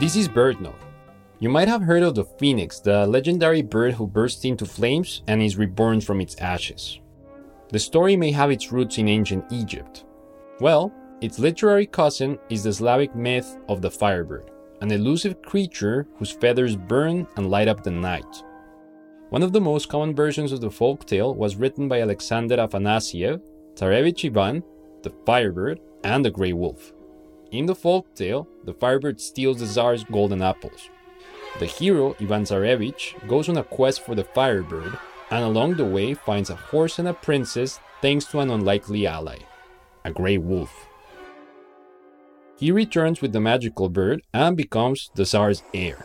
This is bird BirdNote. You might have heard of the phoenix, the legendary bird who bursts into flames and is reborn from its ashes. The story may have its roots in ancient Egypt. Well, its literary cousin is the Slavic myth of the firebird, an elusive creature whose feathers burn and light up the night. One of the most common versions of the folk tale was written by Alexander Afanasyev, Tsarevich Ivan, the firebird, and the grey wolf. In the folk tale, the firebird steals the Tsar's golden apples. The hero, Ivan Tsarevich, goes on a quest for the firebird and along the way finds a horse and a princess thanks to an unlikely ally, a grey wolf. He returns with the magical bird and becomes the Tsar's heir.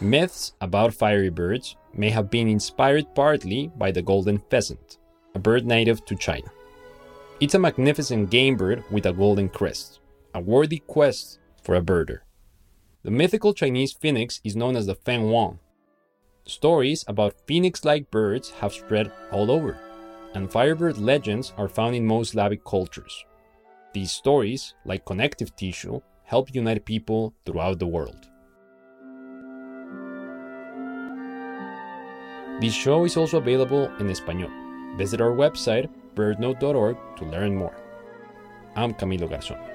Myths about fiery birds may have been inspired partly by the golden pheasant, a bird native to China. It's a magnificent game bird with a golden crest, a worthy quest for a birder. The mythical Chinese phoenix is known as the Fenghuang. Stories about phoenix like birds have spread all over, and firebird legends are found in most Slavic cultures. These stories, like connective tissue, help unite people throughout the world. This show is also available in Espanol. Visit our website, birdnote.org, to learn more. I'm Camilo Garzón.